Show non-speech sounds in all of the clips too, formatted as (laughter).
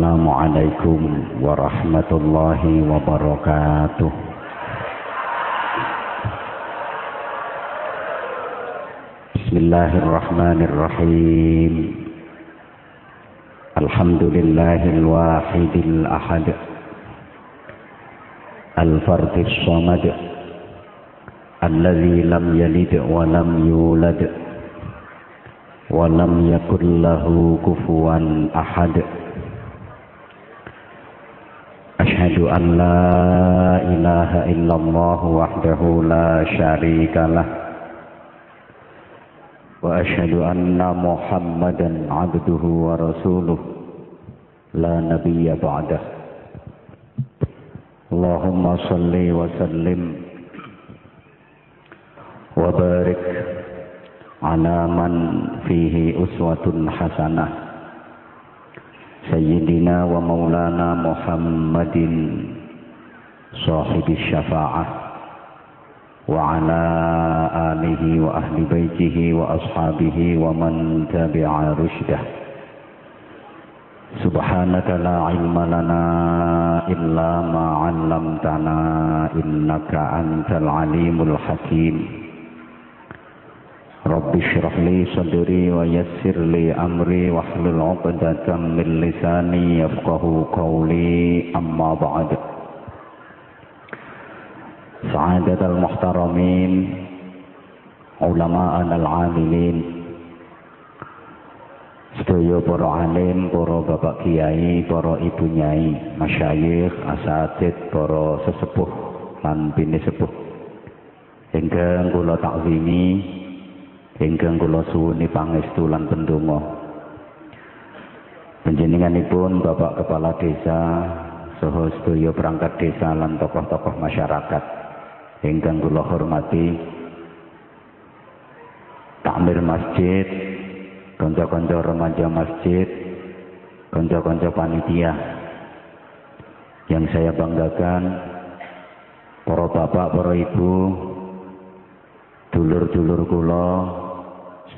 Assalamualaikum warahmatullahi wabarakatuh. Bismillahirrahmanirrahim. Alhamdulillahil wahidil ahad. Al-fardhis samad. Alladhi lam yalid wa lam yulad. Wa lam yakul lahu kufuwan ahad. أن لا إله إلا الله وحده لا شريك له وأشهد أن محمدا عبده ورسوله لا نبي بعده. اللهم صل وسلم وبارك على من فيه أسوة حسنة. سيدنا ومولانا محمد صاحب الشفاعة وعلى آله وأهل بيته وأصحابه ومن تبع رشده. سبحانك لا علم لنا إلا ما علمتنا إنك أنت العليم الحكيم. رب اشرح لي صدري ويسر لي أمري واحلل عقدة من لساني يفقه قولي أما بعد سعادة المحترمين علماءنا العاملين Sedaya para alim, para bapak kiai, para ibu nyai, masyayikh, asatid, para sesepuh lan bini sepuh. Ingkang kula takwimi, ingkang kula suwuni pangestu lan pendonga. Panjenenganipun Bapak Kepala Desa saha sedaya perangkat desa lan tokoh-tokoh masyarakat ingkang kula hormati takmir masjid konco-konco remaja masjid, konco-konco panitia. Yang saya banggakan, para bapak, para ibu, dulur-dulur kula,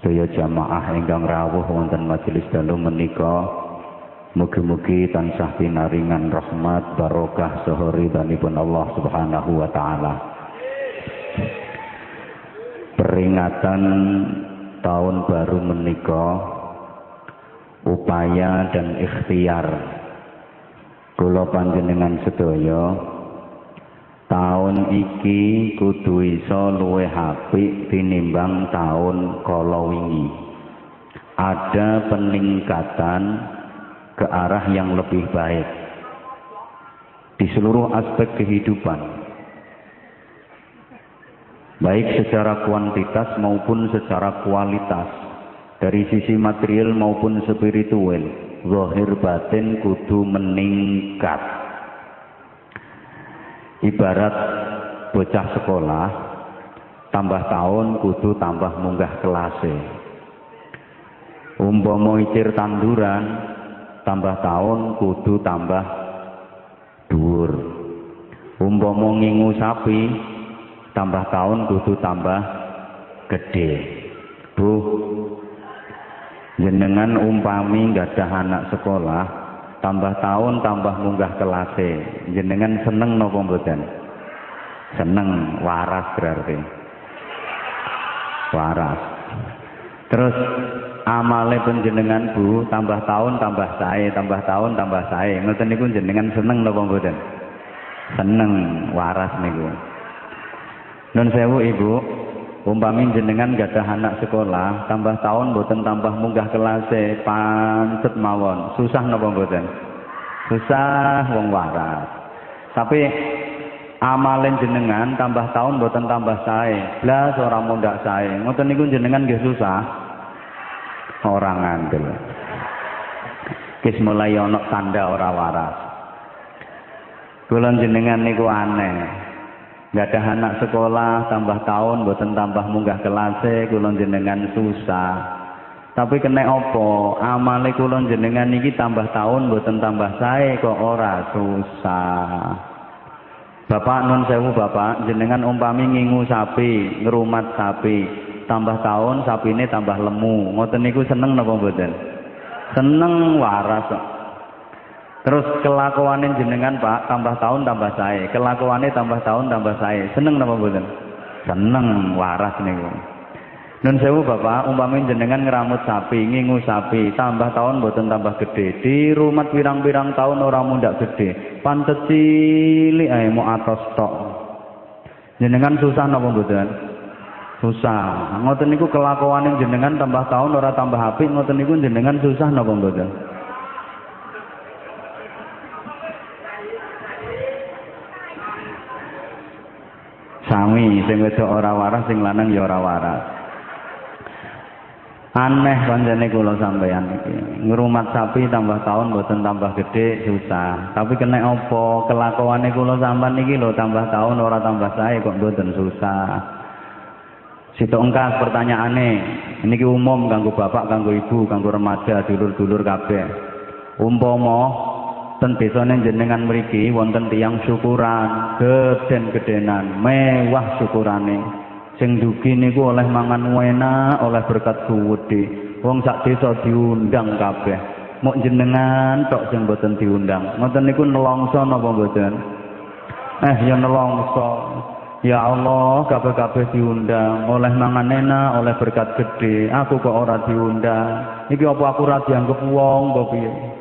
sedaya jamaah ingkang rawuh wonten majelis dalu menika, mugi-mugi tansah pinaringan rahmat barokah saha ridhanipun Allah Subhanahu wa taala. Peringatan tahun baru menikah upaya dan ikhtiar kula panjenengan sedaya tahun iki kudu iso luwih apik tinimbang tahun kala ada peningkatan ke arah yang lebih baik. Di seluruh aspek kehidupan. Baik secara kuantitas maupun secara kualitas. Dari sisi material maupun spiritual zahir batin kudu meningkat ibarat bocah sekolah tambah tahun kudu tambah munggah kelase. Umpama icir tanduran tambah tahun kudu tambah dhuwur. Umpama ngingu sapi tambah tahun kudu tambah gede bu jenengan umpami gak ada anak sekolah tambah tahun tambah munggah kelase jenengan seneng nopo mboten? Seneng waras berarti. Waras. Terus amale penjenengan bu tambah tahun tambah sae tambah tahun tambah sae. Ngoten niku jenengan seneng nopo mboten? Seneng waras niku. Nun sewu ibu, umpami jenengan gadah anak sekolah, tambah tahun boten tambah munggah kelase, pancet mawon, susah napa boten? Susah wong waras. Tapi amalin jenengan tambah tahun boten tambah sae, blas ora mundak sae. Ngoten niku jenengan nggih susah. Ora ngandel. Kis mulai ana tanda ora waras. Kula jenengan niku aneh. Gak ada anak sekolah tambah tahun boten tambah munggah kelase kulon jenengan susah. Tapi kena opo amale kulon jenengan niki tambah tahun boten tambah sae kok ora susah. Bapak nun sewu bapak jenengan umpami ngingu sapi ngerumat sapi tambah tahun sapine tambah lemu ngoten niku seneng napa mboten? Seneng waras kok. Terus kelakuane jenengan Pak, tambah tahun tambah sae. Kelakuane tambah tahun tambah sae. Seneng napa mboten? Seneng waras niku. Nun sewu Bapak, umpami jenengan ngeramut sapi, ngingu sapi, tambah tahun mboten tambah gede. Di rumah pirang-pirang tahun orang mundak gede. Pantes cilik ae mau atos tok. Jenengan susah napa mboten? Susah. Ngoten niku kelakuane jenengan tambah tahun ora tambah apik, ngoten niku jenengan susah napa mboten? Sami, sing wedok ora waras, sing lanang ya ora waras. Aneh pancene kula sampeyan iki. Ngrumat sapi tambah tahun mboten tambah gede susah. Tapi kena apa? Kelakuane kula sampean iki lho tambah tahun ora tambah sae kok mboten susah. Situ engkas pertanyaane. Niki umum kanggo bapak, kanggo ibu, kanggo remaja, dulur-dulur kabeh. Umpama ten desane jenengan mriki wonten tiyang syukuran geden-gedenan mewah syukurane. Sing dugi niku oleh mangan enak oleh berkat gede wong sak desa diundang kabeh. Mok jenengan tok sing boten diundang. Ngoten niku nelongso napa mboten? Eh ya nelongso. Ya Allah, kabeh-kabeh diundang, oleh mangan enak, oleh berkat gede. Aku kok ora diundang. Iki apa aku ora dianggep wong apa piye?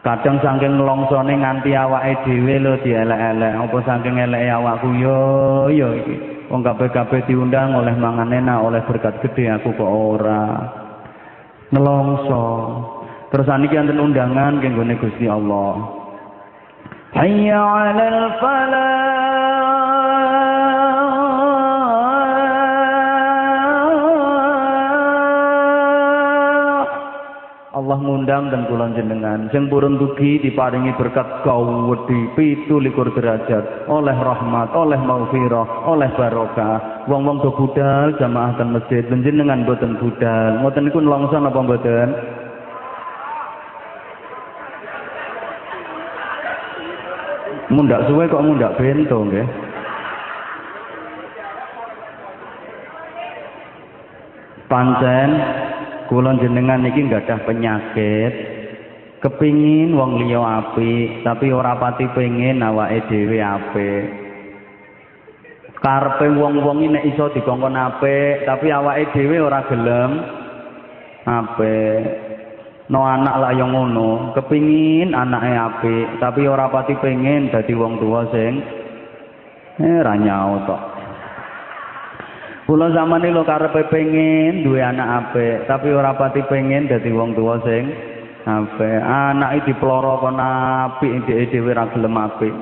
Kadang saking nelongsone nganti awake dhewe lho dielek-elek. Apa saking eleke awakku yo yo iki. Wong kabeh-kabeh diundang oleh mangan enak, oleh berkat gede aku kok ora. Nelongso. Terus saniki enten undangan kanggo Gusti Allah. Hayya 'alal falah Allah ngundang dan kulon jenengan sing purun dugi diparingi berkat kawedi pitu likur derajat oleh rahmat oleh maufirah oleh barokah. Wong-wong do budal jamaah ten masjid jenengan boten budal. Ngoten niku nelongso apa mboten? Mundak suwe kok mundak bento nggih. Pancen Kulon jenengan iki ada penyakit. Kepingin wong liya api, tapi ora pati pengen awake dhewe apik. Karpe wong-wong nek iso dikongkon apik, tapi awake dhewe ora gelem apik. No anak lah yang ngono, kepingin anake apik, tapi ora pati pengen dadi wong tua sing eh ra tok. Kula zaman lo karepe pengen duwe anak apik, tapi ora pati pengen dadi wong tua sing apik. Anak diploro kon apik dhek dhewe ora gelem apik.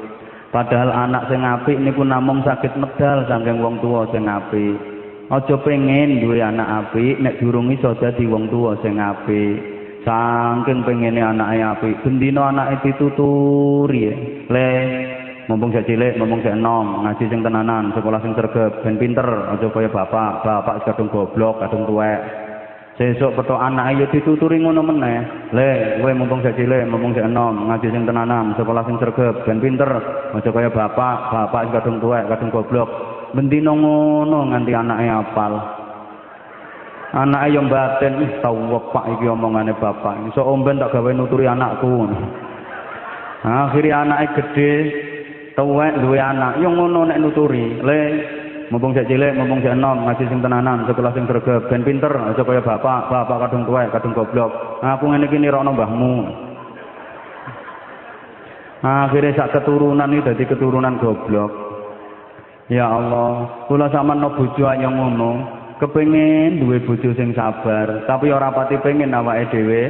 Padahal anak sing apik niku namung sakit medal saking wong tua sing apik. Aja pengen duwe anak apik nek durung iso dadi wong tua sing apik. Saking pengene anake apik, bendina anake dituturi. Le mumpung saya cilik, mumpung saya enom, ngaji sing tenanan, sekolah sing sergap, ben pinter, aja kaya bapak, bapak kadung goblok, kadung tuwek. Sesuk petok anak ya dituturi ngono meneh. Le, kowe mumpung saya cilik, mumpung saya enom, ngaji sing tenanan, sekolah sing sergap, ben pinter, aja kaya bapak, bapak kadung tuwek, kadung goblok. Bendino ngono nganti anake apal. Anake yo batin, ih tau pak iki omongane bapak. Iso omben tak gawe nuturi anakku. Akhirnya anaknya gede, tuwek duwe anak. Yo ngono nek nuturi. Le mumpung sik cilik mumpung sik enom ngaji sing tenanan sekolah sing gregep ben pinter aja kaya bapak bapak kadung tuwek kadung goblok. Nah, aku ngene iki nirokno mbahmu. Akhirnya sak keturunan ini dadi keturunan goblok. Ya Allah kula sampean no bojo ayo ngono. Kepengin duwe bojo sing sabar tapi ora pati pengen awake dhewe.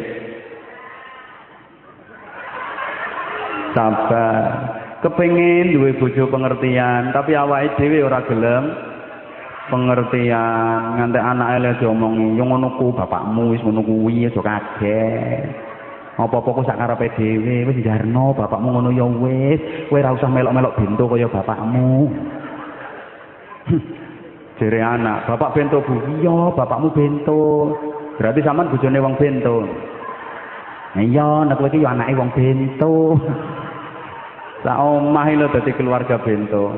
Sabar kepengin duwe bojo pengertian tapi awake dhewe ora gelem pengertian. Nganti anake le diomongi yo ngono bapakmu wis ngono kuwi aja kaget. Apa-apa ku sak karepe dhewe wis jarno bapakmu ngono ya wis kowe ora usah melok-melok bento kaya bapakmu. (laughs) Jere anak bapak bento bu? Iya bapakmu bento. Berarti sampean bojone wong bento? Iya nek kowe iki yo anake wong bento (laughs) Sak omah lho dadi keluarga bento.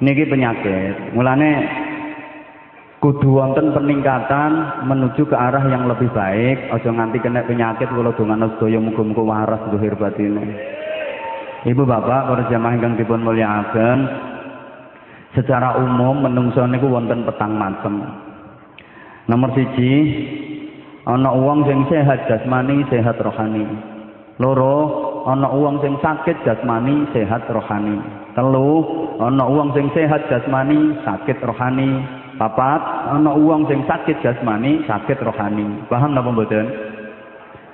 Niki penyakit. Mulane kudu wonten peningkatan menuju ke arah yang lebih baik aja nganti kena penyakit kula dongan sedaya muga-muga waras zuhir batine Ibu bapak para jamaah ingkang dipun mulyakaken secara umum menungso niku wonten petang macem nomor siji ana wong sing sehat jasmani sehat rohani loro ana wong sing sakit jasmani sehat rohani. Telu ana wong sing sehat jasmani sakit rohani. Papat ana uang sing sakit jasmani sakit rohani. Paham napa mboten?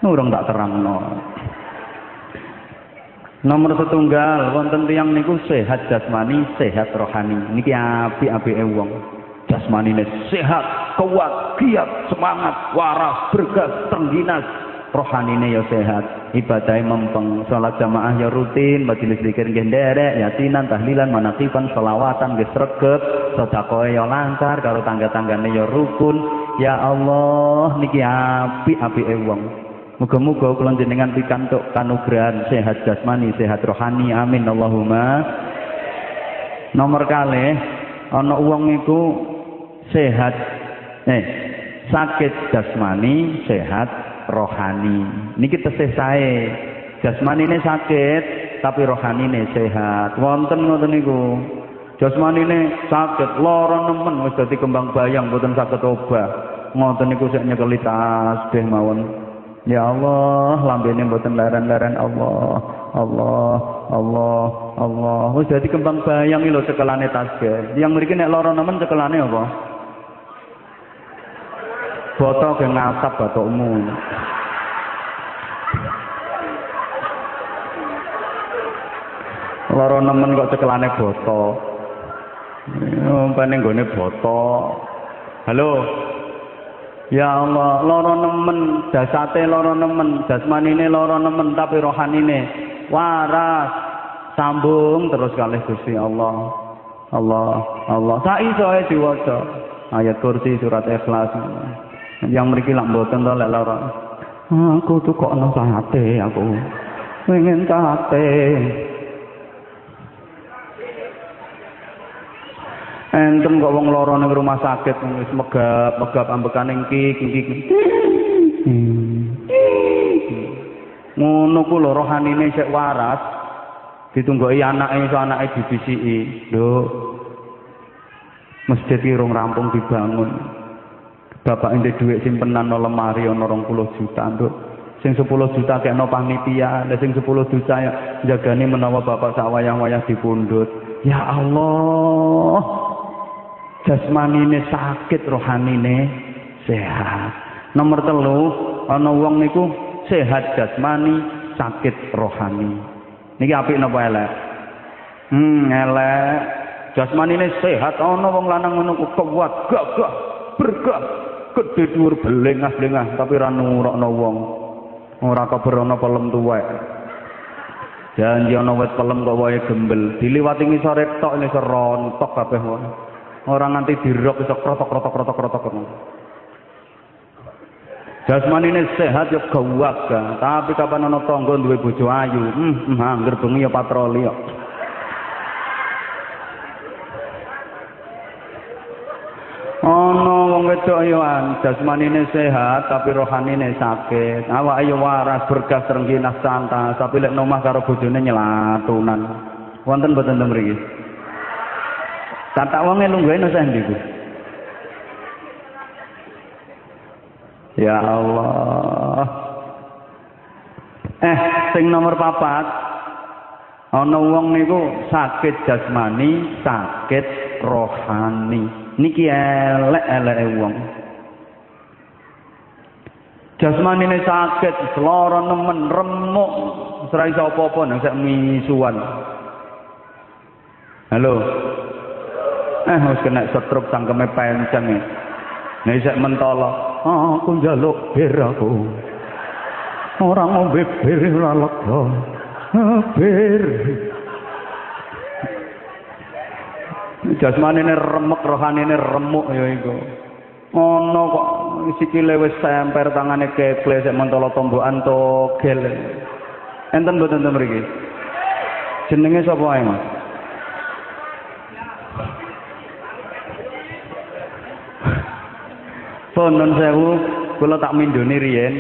Urung tak terangno. Nomor setunggal wonten tiyang niku sehat jasmani sehat rohani. Niki apik-apike wong. Jasmanine sehat kuat giat semangat waras bergas tengginas rohanine ya sehat. Ibadah mempeng. Salat jamaah ya rutin. Majelis zikir nggih nderek yasinan tahlilan manaqifan selawatan nggih sregep. Sedekah ya lancar karo tangga-tanggane ya rukun. Ya Allah niki apik-apike wong. Muga-muga kula jenengan pikantuk kanugrahan sehat jasmani, sehat rohani. Amin. Allahumma. Nomor kali ana wong iku sehat eh sakit jasmani, sehat rohani. Niki tesih sae. Jasmanine sakit tapi rohanine sehat. Wonten ngoten niku. Jasmanine sakit, lara nemen wis dadi kembang bayang mboten saged obah. Ngoten niku sik nyekeli tasbih mawon. Ya Allah, lambene mboten leren-leren Allah. Allah, Allah, Allah. Wis dadi kembang bayang lho cekelane tasbih. Yang mriki nek lara nemen cekelane apa? Boto ke ngasap batukmu. Loro nemen kok cekelane boto. Umpane nggone boto. Halo. Ya Allah, loro nemen, dasate loro nemen, jasmanine loro nemen tapi rohanine waras. Sambung terus kalih Gusti Allah. Allah, Allah. Sak isoe diwaca. Ayat kursi surat ikhlas. Yang mriki lak mboten to lek lara? Aku tuh kok ana sate aku. Pengen sate. Enten kok wong lara ning rumah sakit wis megap megap ambekane iki iki ngono ku lho rohanine sik waras ditunggoki anake iso anake dibisiki lho. Masjid iki rampung dibangun Bapak ini duit simpenan no lemari ono 20 juta nduk. Sing 10 juta kekno panitia, lha sing 10 juta ya jagani menawa bapak sak wayang-wayang dipundhut. Ya Allah. Jasmanine sakit, rohanine sehat. Nomor telu, ana wong niku sehat jasmani, sakit rohani. Niki apik napa elek? Hmm, elek. Jasmanine sehat, ana wong lanang ngono kuat, gagah, bergah, gede dhuwur belengah-belengah tapi ra nurokno wong. Ora keberono pelem tuwek. Janji ana wit pelem kok wae gembel, diliwati ngisore tok ini serontok kabeh wae. Ora nganti dirok iso krotok-krotok-krotok-krotok. Jasmanine sehat ya gawaga, tapi kapan ana tangga duwe bojo ayu, hmm, hmm angger bengi ya patroli kok. Ana wong wedok yo jasmanine sehat tapi rohanine sakit. Awak ayo waras berkas rengginah santai tapi lek nomah karo bojone nyelatunan. Wonten mboten teng mriki? Tata wonge lungguhe nang ndi ku? Ya Allah. Eh, sing nomor papat ana wong niku sakit jasmani, sakit rohani. Niki elek-eleke wong. Jasmanine sakit, seloro nemen remuk, ora iso apa-apa nang sak. Halo. Eh wis kena stroke sangkeme penceng. Nek sak mentolo, oh, aku njaluk bir aku. Ora ngombe bir ora lega. Bir. Jasmanine remek rohanine remuk ya iku. Ngono kok sikile wis semper tangane keple sik mentolo tombokan togel. Enten mboten to mriki? Jenenge sapa ae Mas? Pun nun sewu kula tak mindoni riyen.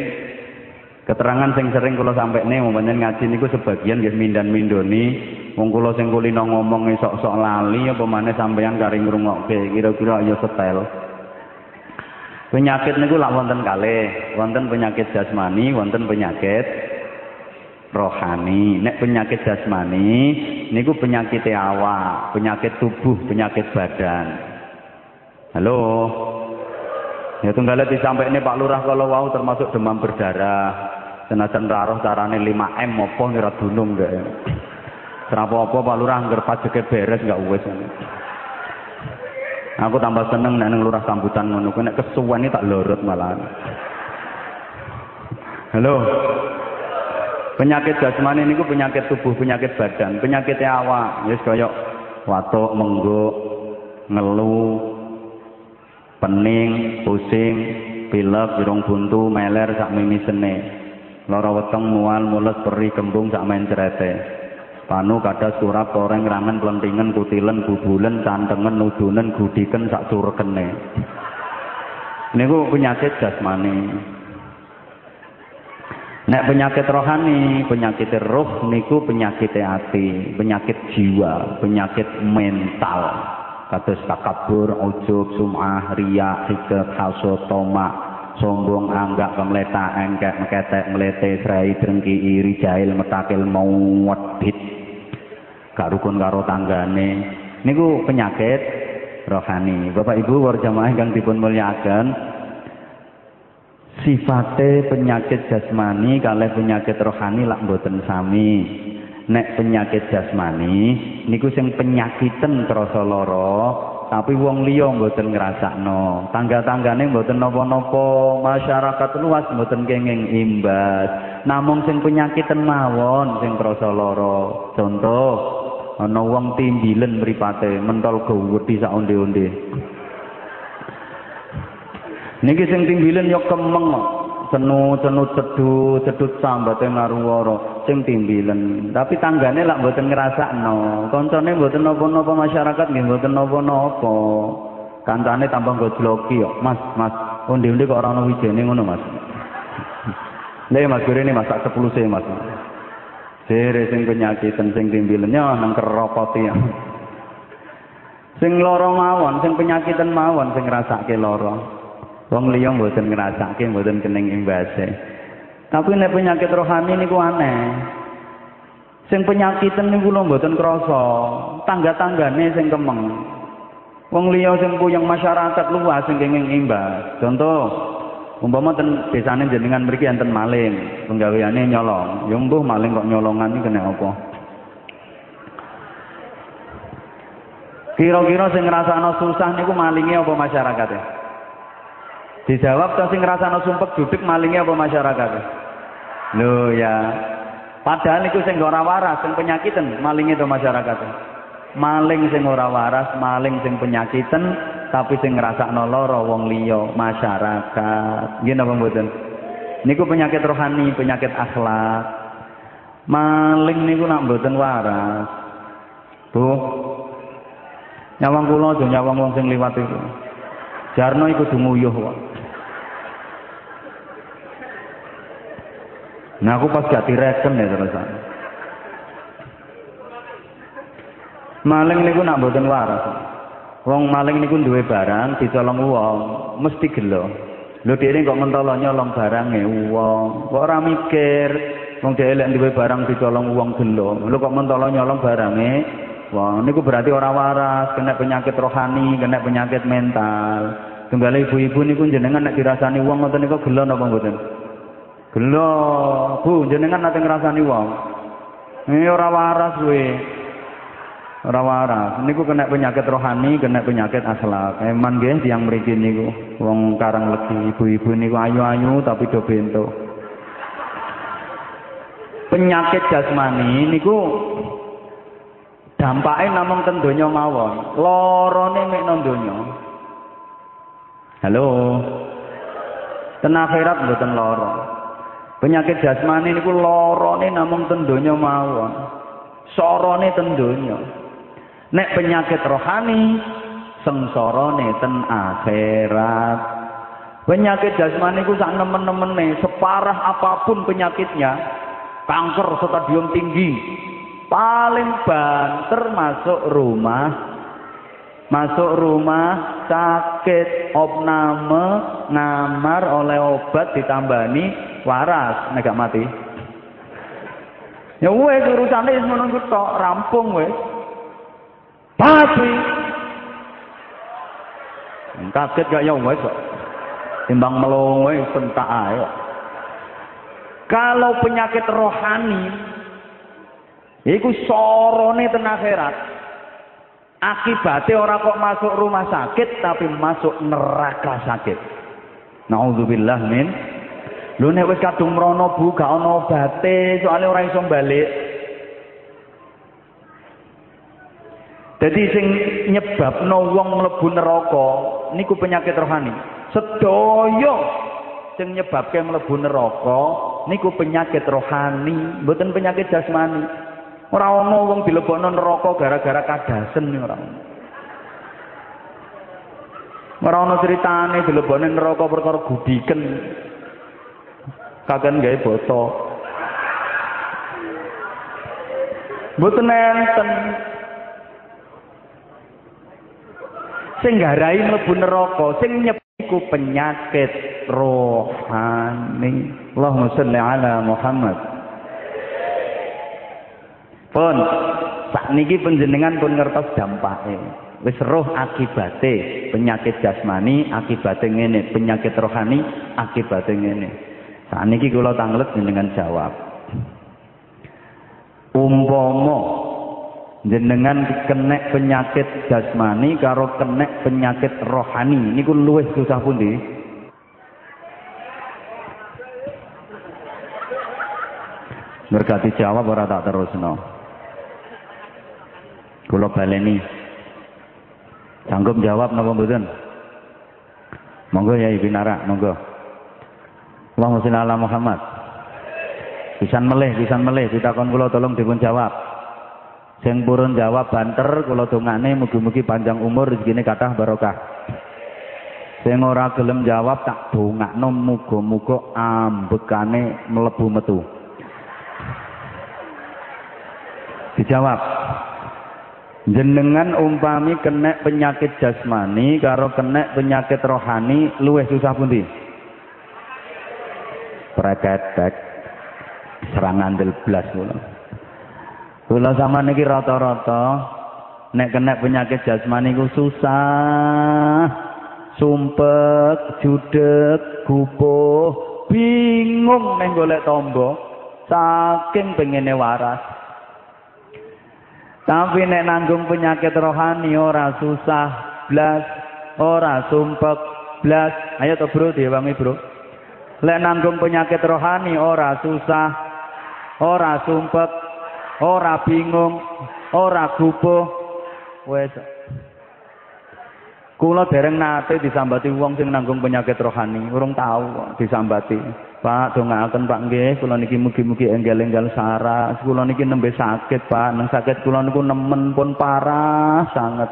Keterangan sing sering kula sampekne umpamane ngaji niku sebagian nggih mindan-mindoni wong kula sing kulino ngomong sok-sok lali apa maneh sampeyan kari ngrungokke kira-kira ya setel. Penyakit niku lak wonten kalih, wonten penyakit jasmani, wonten penyakit rohani. Nek penyakit jasmani niku penyakit awak, penyakit tubuh, penyakit badan. Halo. Ya tunggale disampaikne Pak Lurah kalau wau termasuk demam berdarah. Senajan raroh carane 5M apa ngira dunung gak Serapa apa Pak Lurah angger pajeke beres gak wis. Aku tambah seneng nek lurah sambutan ngono kuwi kesuwen tak lorot malah. Halo. Penyakit jasmani niku penyakit tubuh, penyakit badan, penyakit awak. Wis kaya watuk, mengguk, ngeluh, pening, pusing, pilek, birung buntu, meler sak mimisene. Lara weteng mual, mules, perih, kembung sak main cerete. Panu kada surat koreng rangan pelentingen kutilen bubulen cantengen nudunen gudiken sak surkene. Niku penyakit jasmani. Nek penyakit rohani, penyakit roh niku penyakit hati, penyakit jiwa, penyakit mental kados takabur, ujub, sum'ah, riya, hikab, hasud, tomak, sombong, anggak, kemleta, engkek, meketek, melete, serai, drengki, iri, jahil, metakil, mawedit. Gak rukun karo tanggane. Niku penyakit rohani. Bapak Ibu war jamaah ingkang dipun mulyakaken, sifate penyakit jasmani kalih penyakit rohani lak mboten sami nek penyakit jasmani niku sing penyakiten krasa lara tapi wong liya mboten ngrasakno tangga-tanggane mboten napa-napa masyarakat luas mboten kenging imbas namung sing penyakiten mawon sing krasa lara contoh ana wong timbilen mripate mentol gawedhi sak onde-onde. Niki sing timbilen ya kemeng cenu cenu cedut cedut sambate ngaruwara sing timbilen. Tapi tanggane lak mboten ngrasakno. Kancane mboten napa-napa masyarakat nggih mboten napa-napa. Kancane tambah gojloki kok. Mas mas onde-onde kok ora ono wijene ngono mas? Lha mas ini masak sepuluh sih mas Jere sing penyakit sing timbilen ya nang keropoti sing lara mawon sing penyakitan mawon sing ngrasake lara Wong liya mboten ngrasake mboten kening imbase. Tapi nek penyakit rohani niku aneh. Sing penyakiten niku lho mboten krasa, tangga-tanggane sing kemeng. Wong liya sing puyeng masyarakat luas sing kenging imbas. Contoh, umpama ten desane jenengan mriki enten maling, penggaweane nyolong. Ya mbuh maling kok nyolongan iki kena apa? Kira-kira sing ngrasakno susah niku malinge apa masyarakate? Dijawab to sing ngrasakno sumpek duduk malingnya apa masyarakat? Lho ya. Padahal iku sing ora waras, sing penyakiten, malingnya to masyarakat. Maling sing ora waras, maling sing penyakiten, tapi sing ngrasakno lara wong liya, masyarakat. Nggih napa mboten? Niku penyakit rohani, penyakit akhlak. Maling niku nak mboten waras. Bu. Nyawang kula aja nyawang wong sing liwat iku. Jarno iku dumuyuh kok. Nah aku pas gak direken ya terusan. Maling niku nak mboten waras. Wong maling niku duwe barang dicolong wong, mesti gelo. Lho dhewe kok mentolo nyolong barange wong. Kok ora mikir wong dhewe lek duwe barang dicolong wong gelo. Lho kok mentolo nyolong barange wong niku berarti ora waras, kena penyakit rohani, kena penyakit mental. Tunggale ibu-ibu niku jenengan nek dirasani wong ngoten niku gelo napa mboten? Gelo, Bu, jenengan nate ngrasani wong. Ini ora waras kowe. Ora waras. Niku kena penyakit rohani, kena penyakit akhlak. Eman nggih tiyang mriki niku. Wong karang legi ibu-ibu niku ayu-ayu tapi do bento. Penyakit jasmani niku dampaknya namung ten donya mawon. Lorone mek nang donya. Halo. Ten akhirat mboten lara. Penyakit jasmani niku lorone namung ten donya mawon. Sorone ten donya. Nek penyakit rohani sengsarane ten akhirat. Penyakit jasmani ku sak nemen-nemene, separah apa pun penyakitnya, kanker stadium tinggi, paling banter masuk rumah. Masuk rumah sakit opname ngamar oleh obat ditambani waras. Nek mati. Ya wes urusane wis ngono tok rampung wes pasti kaget gak ya wes timbang melongo sentak ae kalau penyakit rohani Iku sorone ten akhirat. Akibatnya orang kok masuk rumah sakit tapi masuk neraka sakit. Nauzubillah min. Lu nek wis kadung mrono Bu gak ana obate, soalnya ora iso balik. Jadi sing nyebabno wong mlebu neraka niku penyakit rohani. Sedaya sing nyebabke mlebu neraka niku penyakit rohani, mboten penyakit jasmani. Ora ana wong dilebokno neraka gara-gara kadasen ora. Ora ana critane dilebokno neraka perkara gudiken. Kagan gawe boto. Mboten enten. Sing garai mlebu neraka, sing nyepiku penyakit rohani. Allahumma sholli ala Muhammad. Pun niki penjenengan pun ngertos dampake. Wis roh akibate penyakit jasmani akibate ngene, penyakit rohani akibate ngene. Sakniki kula tanglet jenengan jawab. Umpama jenengan kenek penyakit jasmani karo kenek penyakit rohani niku luwih susah pundi? Berkati jawab ora tak terusno. Kula baleni. Sanggup jawab napa mboten? Monggo ya Ibu Nara, monggo. Allahumma sholli ala Muhammad. Pisan melih, pisan melih ditakon kula tolong dipun jawab. Sing purun jawab banter kula dongane mugi-mugi panjang umur rezekine kathah barokah. Sing ora gelem jawab tak dongakno muga-muga ambekane mlebu metu. Dijawab jenengan umpami kena penyakit jasmani karo kena penyakit rohani luwih susah pundi preketek serangan del blas kula kula sama niki rata-rata nek kena penyakit jasmani ku susah sumpek judek gupuh bingung neng golek tombo saking pengene waras tapi nek nanggung penyakit rohani ora susah blas, ora sumpek blas. Ayo to Bro, diwangi Bro. Lek nanggung penyakit rohani ora susah, ora sumpek, ora bingung, ora gupuh. Wes. Kula dereng nate disambati wong sing nanggung penyakit rohani, urung tahu disambati. Pak dongaaken Pak. Nggih kula niki mugi-mugi enggal-enggal saras. Kula niki nembe sakit Pak. Nang sakit kula niku nemen pun parah sangat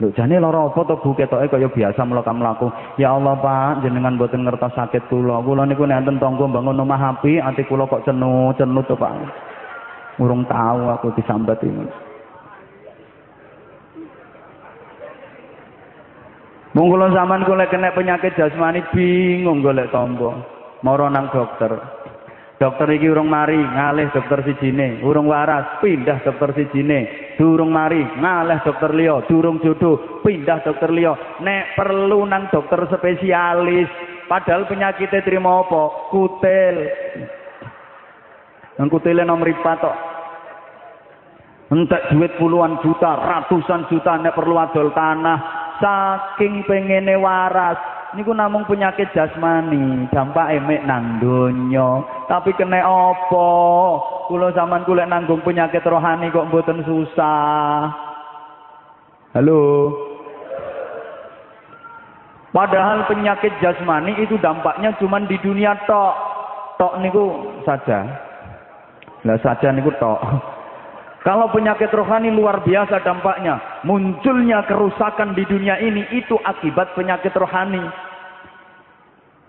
lho jane lara apa to Bu? Ketoke kaya biasa mlaku-mlaku ya Allah Pak jenengan boten ngertos sakit kula. Kula niku nek enten tangga bangun omah api ati kula kok cenu-cenu to Pak urung tahu aku disambat ini Mung kula zaman kula kena penyakit jasmani bingung golek tombo moro nang dokter. Dokter iki urung mari, ngalih dokter sijine, urung waras, pindah dokter sijine, durung mari, ngalih dokter liya, durung jodoh, pindah dokter liya. Nek perlu nang dokter spesialis, padahal penyakitnya terima apa? Kutil. Nang kutile nomor 4 tok. Entek duit puluhan juta, ratusan juta nek perlu adol tanah, saking pengene waras, niku namung penyakit jasmani, dampak emek nang donya. Tapi kena apa? Kula zaman kula nanggung penyakit rohani kok mboten susah. Halo. Padahal penyakit jasmani itu dampaknya cuma di dunia tok. Tok niku saja. Lah saja niku tok. Kalau penyakit rohani luar biasa dampaknya. Munculnya kerusakan di dunia ini itu akibat penyakit rohani.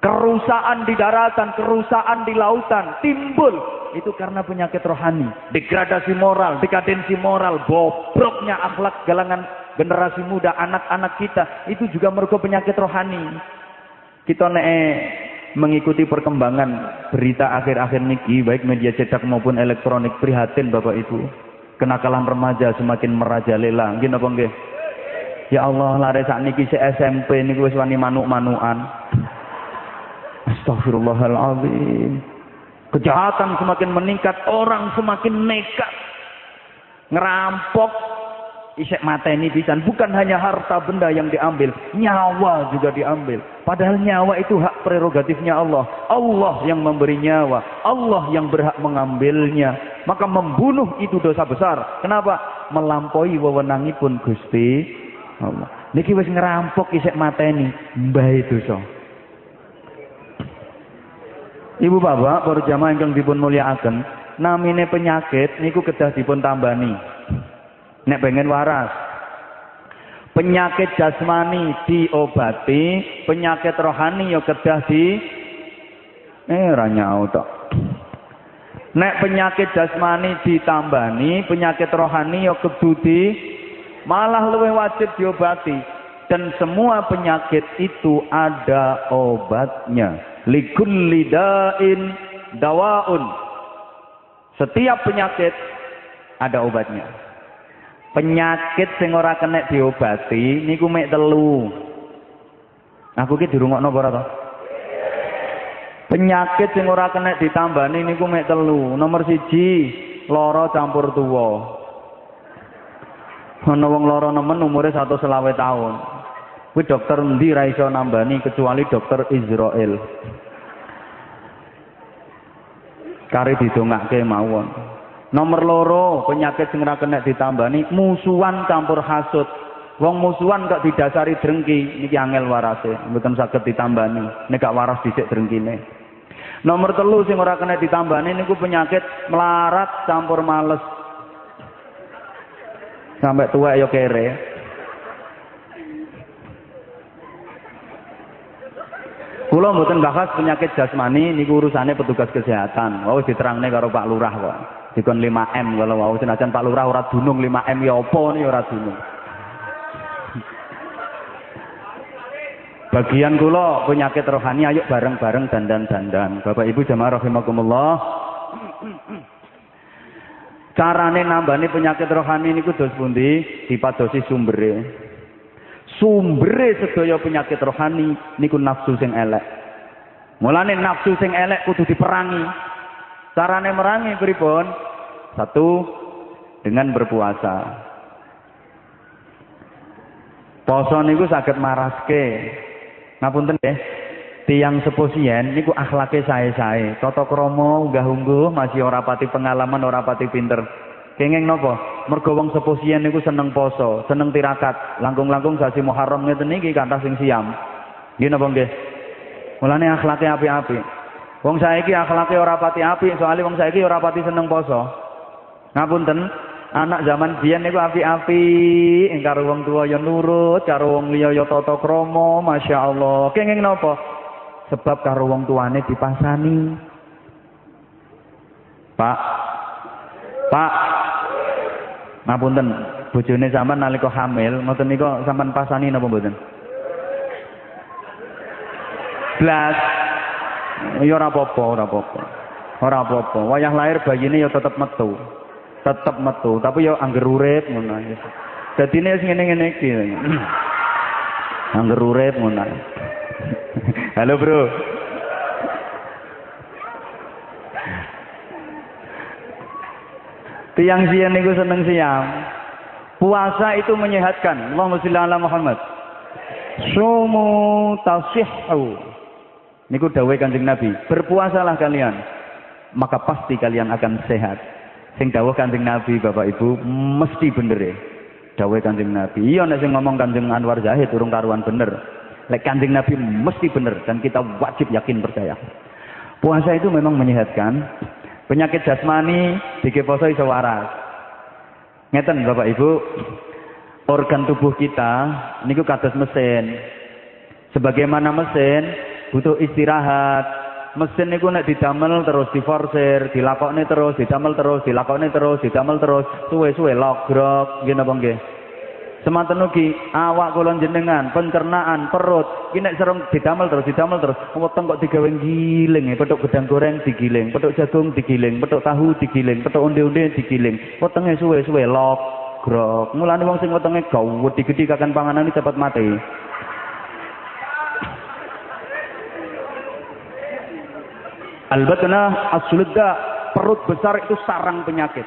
kerusakan di daratan, kerusakan di lautan timbul itu karena penyakit rohani, degradasi moral, dekadensi moral, bobroknya akhlak galangan generasi muda, anak-anak kita itu juga merupakan penyakit rohani. Kita nek mengikuti perkembangan berita akhir-akhir niki baik media cetak maupun elektronik prihatin Bapak Ibu. Kenakalan remaja semakin merajalela. Nggih napa nggih? Ya Allah, lare sak niki si SMP niku wis wani manuk-manukan. Astagfirullahaladzim. Kejahatan semakin meningkat, orang semakin nekat. Ngerampok, isek mateni pisan. Bukan hanya harta benda yang diambil, nyawa juga diambil. Padahal nyawa itu hak prerogatifnya Allah. Allah yang memberi nyawa, Allah yang berhak mengambilnya. Maka membunuh itu dosa besar. Kenapa? Melampaui wewenangipun Gusti Allah. Niki wis ngerampok isek mateni, mbah dosa. Ibu bapak para jamaah ingkang dipun mulyakaken, namine penyakit niku kedah dipun tambani. Nek pengen waras. Penyakit jasmani diobati, penyakit rohani yo kedah di eh ora nyau tok. Nek penyakit jasmani ditambani, penyakit rohani yo kudu di malah luwih wajib diobati. Dan semua penyakit itu ada obatnya likulli da'in dawaun. Setiap penyakit ada obatnya. Penyakit sing ora kena diobati niku mek telu. Aku ki dirungokno apa ora Penyakit sing ora kena ditambani niku mek telu. Nomor siji, lara campur tuwa. Ana wong lara nemen umure 120 tahun. Kuwi dokter endi ra iso nambani kecuali dokter Israel. Kari didongake mawon. Nomor loro, penyakit sing ora kena ditambani musuhan campur hasud. Wong musuhan kok didasari drengki, niki angel warase, mboten saged ditambani. Nek gak waras dhisik drengkine. Nomor telu sing ora kena ditambani niku penyakit melarat campur males. Sampai tua ya kere. Kula mboten bahas penyakit jasmani niku urusane petugas kesehatan. Wau diterangne karo Pak Lurah kok. Dikon 5M kalau wau senajan Pak Lurah ora dunung 5M ya apa nih ora dunung. Bagian kula penyakit rohani ayo bareng-bareng dandan-dandan. Bapak Ibu jamaah rahimakumullah. Carane nambani penyakit rohani niku dos pundi? Dipadosi sumbere. sumbere sedaya penyakit rohani niku nafsu sing elek. Mulane nafsu sing elek kudu diperangi. Carane merangi pripun? Satu dengan berpuasa. Poso niku saged maraske. Ngapunten nggih. Tiang seposien niku akhlake sae-sae. Tata krama unggah-ungguh masih ora pati pengalaman, ora pati pinter. Kenging napa? Mergo wong sepuh siyen niku seneng poso, seneng tirakat. Langkung-langkung sasi Muharram ngeten niki kathah sing siam. Nggih napa nggih? Mulane akhlake apik-apik. Wong saiki akhlake ora pati apik, soalnya wong saiki ora pati seneng poso. Ngapunten, anak zaman biyen niku apik-apik, karo wong tua ya nurut, karo wong liya ya tata krama, masyaallah. Kenging napa? Sebab karo wong tuane dipasani. Pak, Pak, ngapunten, bojone sampean nalika hamil, ngoten nika sampean pasani napa mboten? Blas. Ya ora apa-apa, ora apa-apa. Ora apa-apa. Wayah lahir bayine ya tetep metu. Tetep metu, tapi ya angger urip ngono. Dadine wis ngene-ngene iki. (clears throat) Angger urip ngono. (laughs) Halo, Bro. Tiang siang niku seneng siang. Puasa itu menyehatkan. Allahumma sholli ala Muhammad. Sumu tasihhu. Niku dawuh Kanjeng Nabi, berpuasalah kalian, maka pasti kalian akan sehat. Sing dawuh Kanjeng Nabi, Bapak Ibu, mesti bener ya. Dawuh Kanjeng Nabi. Iya sing ngomong Kanjeng Anwar Zahid urung karuan bener. Lek Kanjeng Nabi mesti bener dan kita wajib yakin percaya. Puasa itu memang menyehatkan, Penyakit jasmani dike poso iso waras. Ngeten Bapak Ibu, organ tubuh kita niku kados mesin. Sebagaimana mesin, butuh istirahat. Mesin niku nek didamel terus diforsir, dilakokne terus, didamel terus, dilakokne terus, didamel terus, suwe-suwe logrok, nggih napa nggih? Semanten ugi awak kula jenengan, pencernaan, perut, iki nek serem didamel terus, didamel terus, weteng kok digawe giling, petuk gedang goreng digiling, petuk jagung digiling, petuk tahu digiling, petuk onde-onde digiling, wetenge suwe-suwe logrok. Mulane wong sing wetenge gawet digedhi kakan panganan cepat mati. Albatna as perut besar itu sarang penyakit.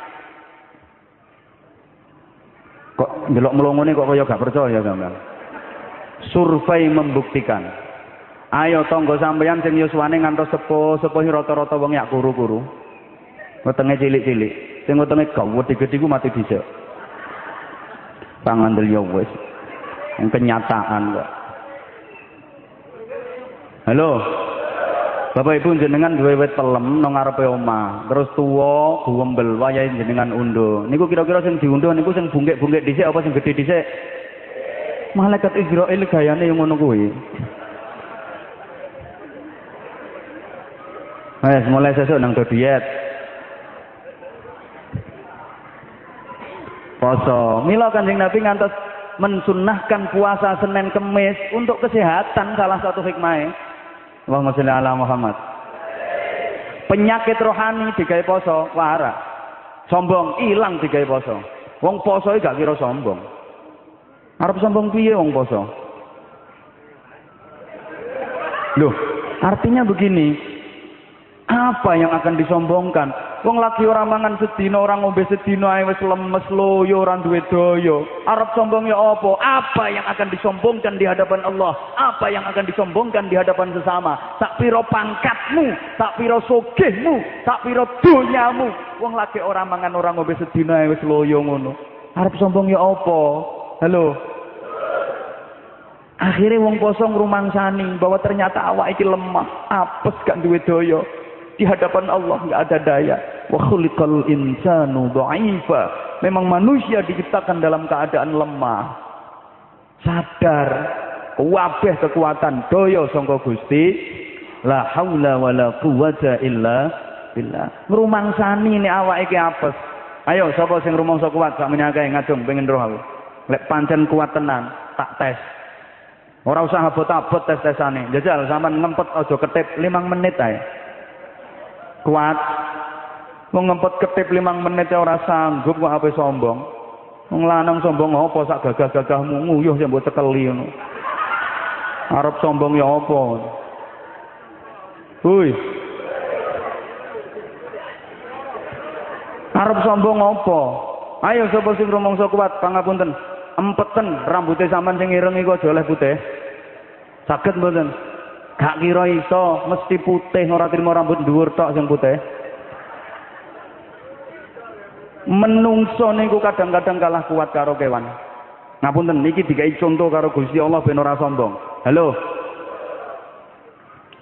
Kok ndelok melongone kok kaya gak percaya gambar. Survei membuktikan. Ayo tonggo sampeyan sing yuswane ngantos sepo, sepo rata-rata wong yak kuru-kuru. Wetenge cilik-cilik. Sing wetenge gawet gede ku mati dhisik. Pangandel ya wis. Kenyataan kok. Halo. Bapak Ibu jenengan duwe wit pelem nang ngarepe omah, terus tuwa guwembel wayahe jenengan unduh. Niku kira-kira sing diunduh niku sing bungkek-bungkek dhisik apa sing gedhe dhisik? Malaikat Israel gayane yang ngono kuwi. Wes mulai sesuk nang do diet. Poso. Mila Kanjeng Nabi ngantos mensunnahkan puasa Senin Kemis untuk kesehatan salah satu hikmahnya. Allahumma sholli ala Muhammad. Penyakit rohani digawe poso, wara. Sombong ilang digawe poso. Wong poso gak kira sombong. Arep sombong piye wong poso? Loh, artinya begini. Apa yang akan disombongkan? Wong lagi orang mangan sedina, orang ngombe sedina ae wis lemes loyo, ora duwe daya. Arab sombong ya apa? Apa yang akan disombongkan di hadapan Allah? Apa yang akan disombongkan di hadapan sesama? Tak piro pangkatmu, tak piro sogehmu, tak piro donyamu. Wong lagi orang mangan orang ngombe sedina ae wis loyo ngono. Arab sombong ya apa? Halo. Akhirnya wong poso ngrumangsani bahwa ternyata awak iki lemah, apes gak duwe daya. Di hadapan Allah nggak ada daya. Wa khuliqal insanu dha'ifa. Memang manusia diciptakan dalam keadaan lemah. Sadar wabeh kekuatan doyo sangka Gusti. La haula wala quwata illa billah. Ngrumangsani nek awake iki apes. Ayo sapa sing rumangsa kuat sak menyake ngadung pengen roh aku. Lek pancen kuat tenan, tak tes. Ora usah abot-abot tes-tesane. Jajal sampean ngempet aja ketip 5 menit ae kuat. Wong ngempet ketip limang menit ora sanggup kok ape sombong. Wong lanang sombong apa sak gagah-gagahmu? Nguyuh sing mbok tekeli ngono. Arep sombong ya apa? Hui Arep sombong apa? Ayo sapa sing rumangsa kuat pangapunten. Empeten rambutnya sampean sing ireng iku aja oleh putih. Saged mboten Gak kira iso, mesti putih ora trimo rambut dhuwur tok sing putih. Menungso niku kadang-kadang kalah kuat karo kewan. Ngapunten niki dikai contoh karo Gusti Allah ben ora sombong. Halo.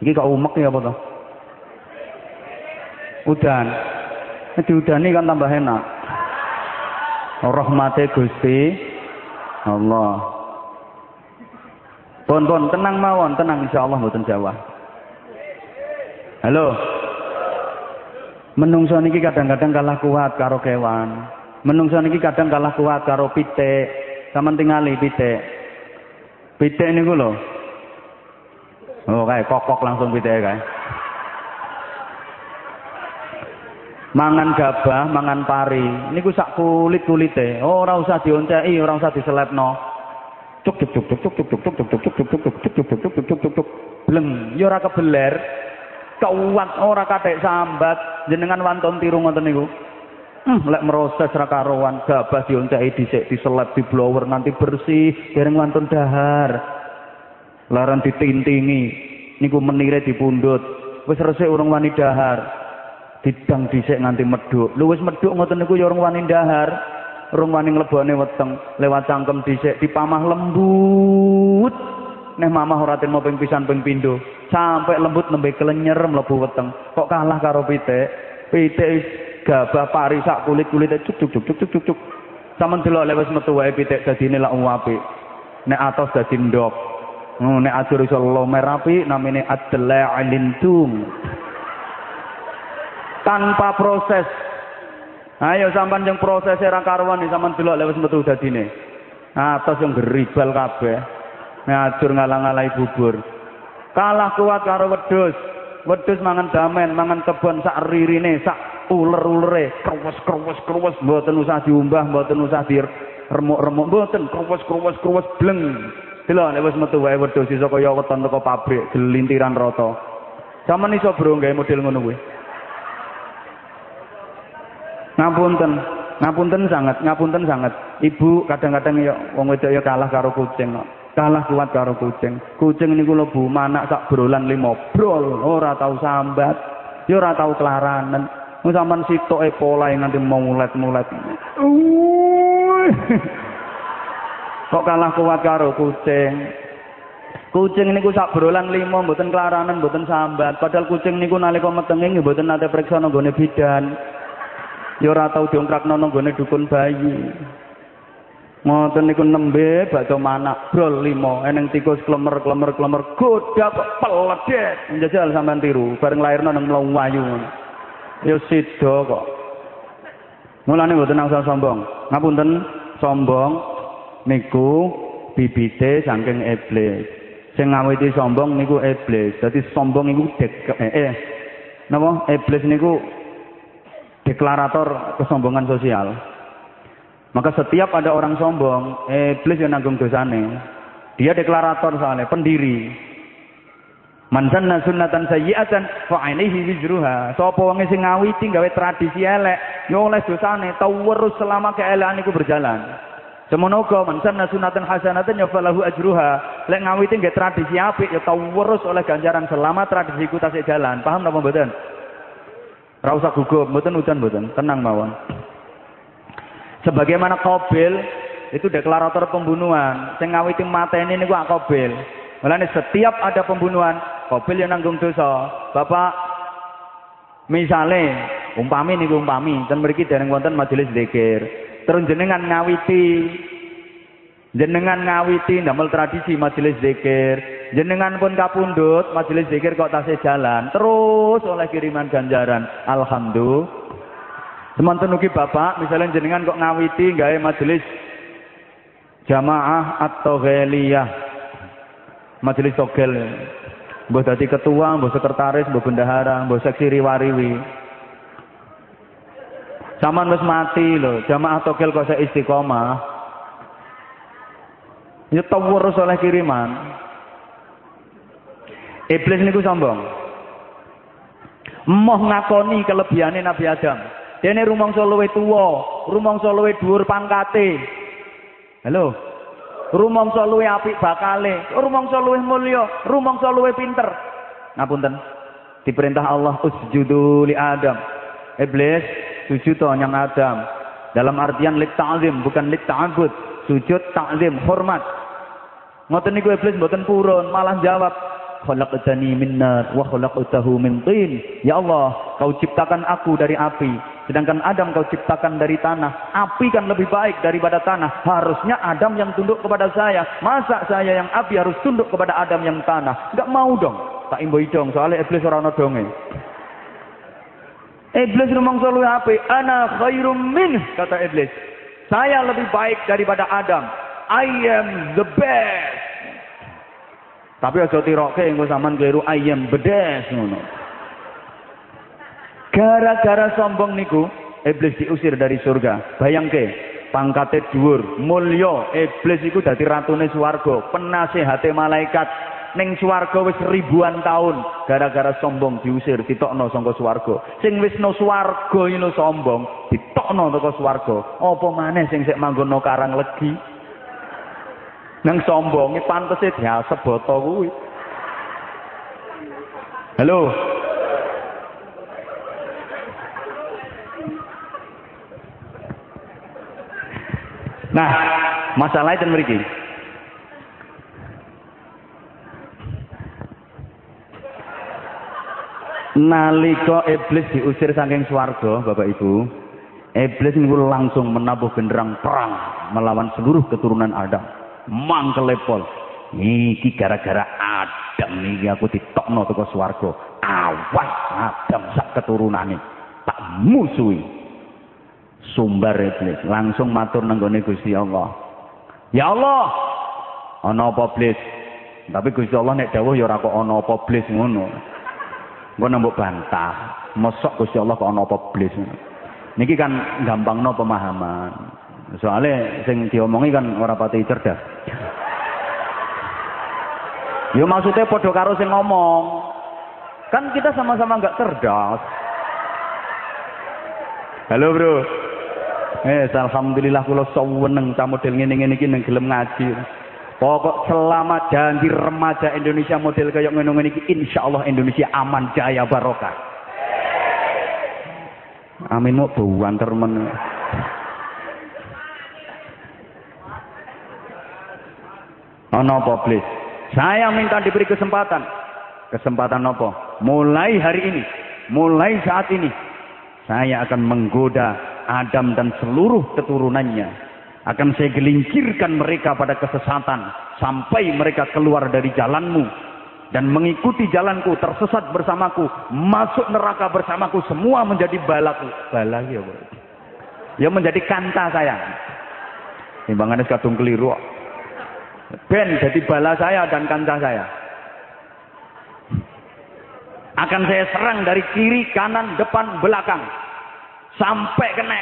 Iki kok umek ya apa to? Udan. Diudani kan tambah enak. Rahmate Gusti Allah. Pun tenang mawon, tenang insyaallah mboten Jawa. Halo. Menungso niki kadang-kadang kalah kuat karo kewan. Menungso niki kadang kalah kuat karo pitik. Saman tingali pitik. Pitik niku lho. Oh, kayak kokok langsung pitik kae. Mangan gabah, mangan pari. Niku sak kulit-kulite. Oh, ora usah dionceki, ora usah diselepno cuk cuk cuk cuk cuk cuk cuk cuk cuk cuk cuk cuk cuk cuk cuk cuk cuk cuk bleng ya ora kebeler kuat ora kathek sambat jenengan wonten tiru ngoten niku Hmm, lek meroses ra karuan gabah dionceki dhisik diselep di blower nanti bersih dereng wonten dahar laran ditintingi niku menire dipundhut wis resik urung wani dahar didang dhisik nganti medhuk lho wis medhuk ngoten niku ya urung wani dahar rung wani mlebone weteng. Lewat cangkem dhisik dipamah lembut. Neh mamah ora trimo ping pisan ping pindho. Sampai lembut nembe kelenyer mlebu weteng. Kok kalah karo pitik? Pitik gabah pari sak kulit-kulite cuk cuk cuk cuk cuk cuk. Sampean delok lek wis metu wae pitik dadine lak apik. Nek atos dadi ndok Oh, nek ajur iso lomer api namine adla'alintum. Tanpa proses. Ayo sampean yang proses era karuan nih sampean delok lewat metu dadine. Atas yang geribal kabeh. Nek ajur ngalang-alai bubur. Kalah kuat karo wedhus. Wedhus mangan damen, mangan kebon sak ririne, sak uler-ulere, krewes-krewes krewes mboten usah diumbah, mboten usah diremuk-remuk, mboten krewes-krewes krewes bleng. Delok nek wis metu wae wedhus iso kaya weton teko pabrik gelintiran rata. Sampeyan iso bro gawe model ngono. Ngapunten, ngapunten sangat, ngapunten sangat. Ibu kadang-kadang ya wong wedok ya kalah karo kucing kok. Kalah kuat karo kucing. Kucing niku lho Bu, manak sak brolan lima brol, ora tau sambat, ya ora tau kelaranan. Mun sampean sitoke pola nganti mulet-mulet. Uh. Kok kalah kuat karo kucing? Kucing niku sak brolan lima mboten kelaranan, mboten sambat. Padahal kucing niku nalika metenge nggih mboten nate priksa nanggone bidan. Ya ora tau diongkrakno nanggone dukun bayi. Ngoten niku nembe bakso manak brol lima, eneng tikus klemer klemer klemer godak peledet. Njajal sampean tiru, bareng lairno nang mlayu ngono. Ya sida kok. Mulane mboten nang sombong. Ngapunten, sombong niku bibite saking iblis. Sing ngawiti sombong niku iblis. Dadi sombong niku dek eh, eh napa iblis niku deklarator kesombongan sosial. Maka setiap ada orang sombong, iblis yang nanggung dosane. Dia deklarator soalnya, pendiri. Man sunnatan sayyi'atan fa alaihi wizruha. Sapa wong sing ngawiti gawe tradisi elek, ya oleh dosane, terus selama keelekan iku berjalan. Semono uga man sanna hasanatan ya falahu ajruha. Lek ngawiti nggih tradisi apik ya tau werus oleh ganjaran selama tradisi ku tasik jalan. Paham napa mboten? Ora usah gugup, mboten udan mboten, tenang mawon. Sebagaimana Qabil itu deklarator pembunuhan. Sing ngawiti mateni niku Qabil. Mulane setiap ada pembunuhan, Qabil yang nanggung dosa. Bapak misale umpami niku umpami, ten mriki dereng wonten majelis zikir terus jenengan ngawiti jenengan ngawiti ndamel tradisi majelis zikir jenengan pun kapundut majelis zikir kok tasih jalan terus oleh kiriman ganjaran alhamdulillah Semanten ugi Bapak, misalnya jenengan kok ngawiti gawe majelis jamaah atau gheliyah. Majelis togel. Mbah dadi ketua, mbah sekretaris, mbah bendahara, mbah seksi riwariwi. Zaman wis mati lho, jamaah togel kok saya istiqomah. Tawurus oleh kiriman. Iblis niku sombong. Moh ngakoni kelebihane Nabi Adam. Dene rumangsa luwe tuwa, rumangsa luwe dhuwur pangkate. Halo. Rumangsa luwe apik bakale, rumangsa luwe mulya, rumangsa luwe pinter. Ngapunten. Diperintah Allah usjudu li Adam. Iblis sujud to nyang Adam. Dalam artian lit ta'zim bukan lit ta'bud. Sujud ta'zim hormat. Ngoten niku iblis mboten purun, malah jawab, "Khalaqtani min nar wa khalaqtahu min tin." Ya Allah, kau ciptakan aku dari api, sedangkan Adam kau ciptakan dari tanah. Api kan lebih baik daripada tanah. Harusnya Adam yang tunduk kepada saya. Masa saya yang api harus tunduk kepada Adam yang tanah? Enggak mau dong. Tak imboi dong, soalnya iblis ora ono donge. Iblis rumangsa luwih apik. Ana khairum min kata iblis. Saya lebih baik daripada Adam. I am the best. Tapi aja tiroke engko sampean keliru I am bedes ngono. Gara-gara sombong niku iblis diusir dari surga. Bayangke, pangkate dhuwur, mulya, iblis iku dadi ratune swarga, penasehate malaikat, ning swarga wis ribuan tahun gara-gara sombong diusir ditokno saka swarga sing wis no swarga sombong ditokno saka swarga apa maneh sing sik manggon karang legi nang sombong iki pantese diasep boto kuwi halo Nah, masalahnya ten mriki. Nalika iblis diusir saking swarga, Bapak Ibu, iblis niku langsung menabuh genderang perang melawan seluruh keturunan Adam. Mangkelepol. Iki gara-gara Adam niki aku ditokno teko swarga. Awas Adam sak keturunane. Tak musuhi. Sumber iblis langsung matur nang Gusti Allah. Ya Allah, ana apa iblis? Tapi Gusti Allah nek dawuh ya ora kok ana apa iblis ngono. Engko nembok bantah. Mosok Gusti Allah kok ana apa iblis. Niki kan gampangno pemahaman. Soalnya sing diomongi kan ora pati cerdas. Ya maksudnya podo karo sing ngomong. Kan kita sama-sama nggak cerdas. Halo bro. Eh, alhamdulillah kula seneng cah model ngene-ngene iki gelem ngaji. Pokok selama janji remaja Indonesia model kayak ngene-ngene iki insyaallah Indonesia aman jaya barokah. Amin mau buanter men. Ana apa? Saya minta diberi kesempatan. Kesempatan apa? Mulai hari ini, mulai saat ini, saya akan menggoda Adam dan seluruh keturunannya. Akan saya gelincirkan mereka pada kesesatan sampai mereka keluar dari jalanmu dan mengikuti jalanku, tersesat bersamaku, masuk neraka bersamaku, semua menjadi balaku. Bala ya, Ya menjadi kanta saya. Timbangannya kadung keliru. Ben jadi bala saya dan kancah saya. Akan saya serang dari kiri, kanan, depan, belakang. Sampai kena.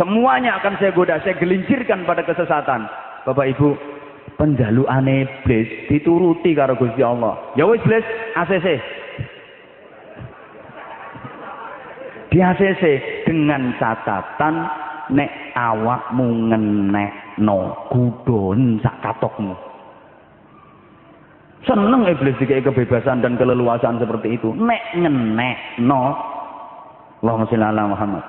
Semuanya akan saya goda, saya gelincirkan pada kesesatan. Bapak Ibu, aneh iblis dituruti karo Gusti Allah. Ya wis iblis ACC. Di ACC dengan catatan nek awakmu ngenekno gudon sak katokmu. Seneng iblis dikai kebebasan dan keleluasaan seperti itu. Nek ngenekno Allahumma sholli ala Muhammad.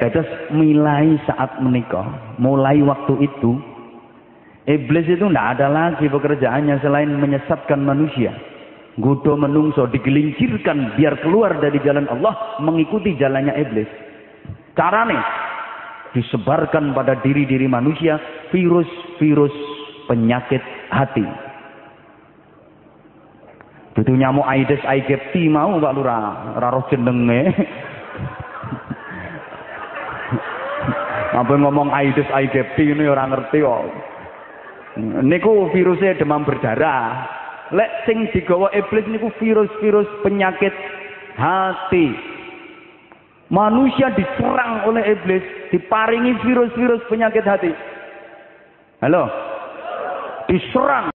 Terus mulai saat menikah, mulai waktu itu iblis itu tidak ada lagi pekerjaannya selain menyesatkan manusia. Gudo menungso digelincirkan biar keluar dari jalan Allah mengikuti jalannya iblis. Carane disebarkan pada diri-diri manusia virus-virus penyakit hati. Itu nyamuk Aedes aegypti mau Pak Lurah, ora roh jenenge. Ngomong Aedes aegypti ini orang ngerti kok. Niku virusnya demam berdarah. Lek sing digawa iblis niku virus-virus penyakit hati. Manusia diserang oleh iblis, diparingi virus-virus penyakit hati. Halo? Diserang